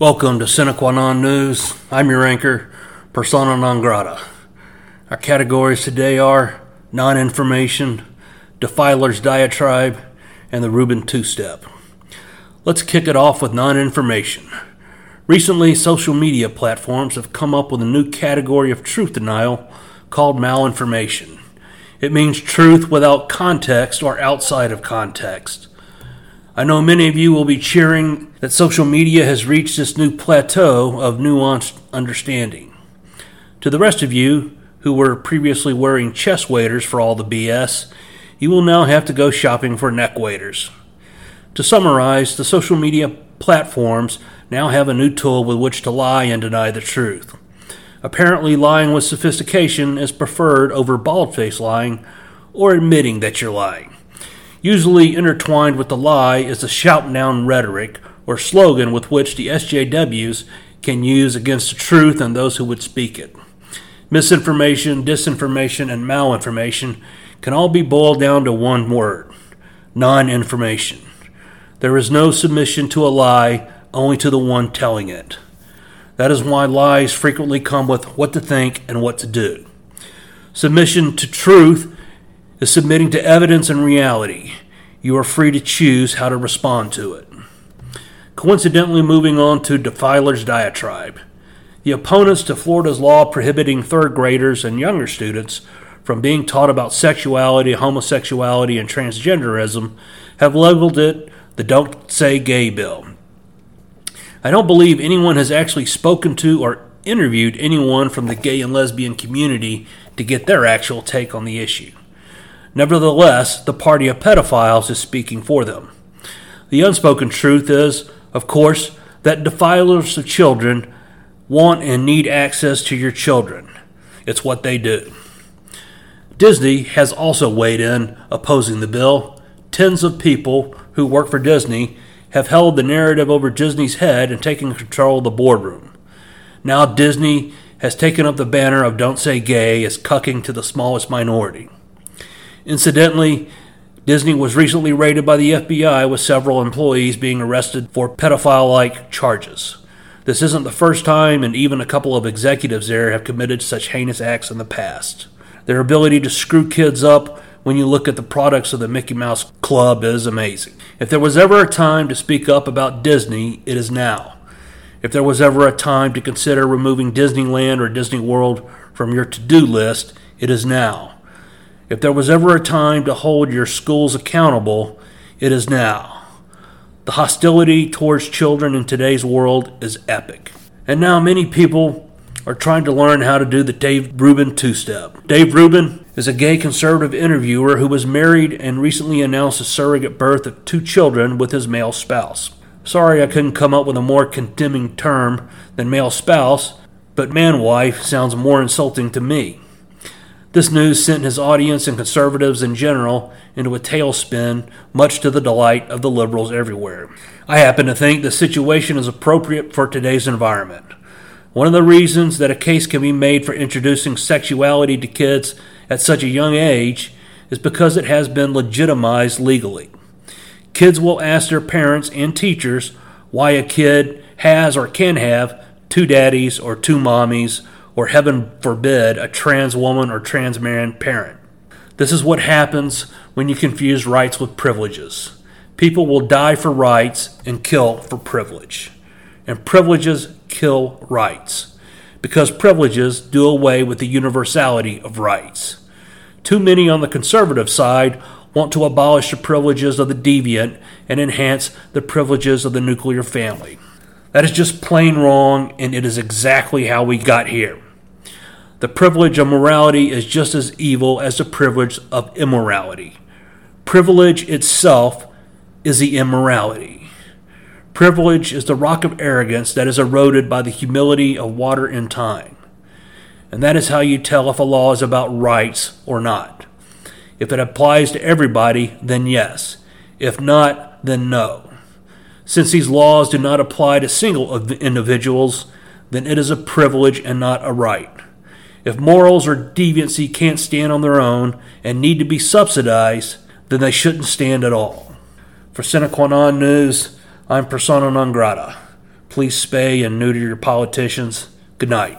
Welcome to Sine Non News. I'm your anchor, Persona Non Grata. Our categories today are non information, Defiler's Diatribe, and the Rubin Two Step. Let's kick it off with non information. Recently, social media platforms have come up with a new category of truth denial called malinformation. It means truth without context or outside of context. I know many of you will be cheering that social media has reached this new plateau of nuanced understanding. To the rest of you who were previously wearing chest waders for all the BS, you will now have to go shopping for neck waders. To summarize, the social media platforms now have a new tool with which to lie and deny the truth. Apparently, lying with sophistication is preferred over bald faced lying or admitting that you're lying. Usually intertwined with the lie is the shout down rhetoric or slogan with which the SJWs can use against the truth and those who would speak it. Misinformation, disinformation, and malinformation can all be boiled down to one word non information. There is no submission to a lie, only to the one telling it. That is why lies frequently come with what to think and what to do. Submission to truth is submitting to evidence and reality. You are free to choose how to respond to it. Coincidentally, moving on to Defiler's diatribe. The opponents to Florida's law prohibiting third graders and younger students from being taught about sexuality, homosexuality, and transgenderism have labeled it the Don't Say Gay bill. I don't believe anyone has actually spoken to or interviewed anyone from the gay and lesbian community to get their actual take on the issue. Nevertheless, the party of pedophiles is speaking for them. The unspoken truth is, of course, that defilers of children want and need access to your children. It's what they do. Disney has also weighed in opposing the bill. Tens of people who work for Disney have held the narrative over Disney's head and taken control of the boardroom. Now Disney has taken up the banner of Don't Say Gay as cucking to the smallest minority. Incidentally, Disney was recently raided by the FBI with several employees being arrested for pedophile like charges. This isn't the first time, and even a couple of executives there have committed such heinous acts in the past. Their ability to screw kids up when you look at the products of the Mickey Mouse Club is amazing. If there was ever a time to speak up about Disney, it is now. If there was ever a time to consider removing Disneyland or Disney World from your to do list, it is now. If there was ever a time to hold your schools accountable, it is now. The hostility towards children in today's world is epic. And now many people are trying to learn how to do the Dave Rubin two step. Dave Rubin is a gay conservative interviewer who was married and recently announced a surrogate birth of two children with his male spouse. Sorry I couldn't come up with a more condemning term than male spouse, but man wife sounds more insulting to me. This news sent his audience and conservatives in general into a tailspin, much to the delight of the liberals everywhere. I happen to think the situation is appropriate for today's environment. One of the reasons that a case can be made for introducing sexuality to kids at such a young age is because it has been legitimized legally. Kids will ask their parents and teachers why a kid has or can have two daddies or two mommies or heaven forbid, a trans woman or trans man parent. This is what happens when you confuse rights with privileges. People will die for rights and kill for privilege. And privileges kill rights because privileges do away with the universality of rights. Too many on the conservative side want to abolish the privileges of the deviant and enhance the privileges of the nuclear family. That is just plain wrong, and it is exactly how we got here. The privilege of morality is just as evil as the privilege of immorality. Privilege itself is the immorality. Privilege is the rock of arrogance that is eroded by the humility of water and time. And that is how you tell if a law is about rights or not. If it applies to everybody, then yes. If not, then no. Since these laws do not apply to single individuals, then it is a privilege and not a right. If morals or deviancy can't stand on their own and need to be subsidized, then they shouldn't stand at all. For Sine News, I'm Persona Non Grata. Please spay and neuter your politicians. Good night.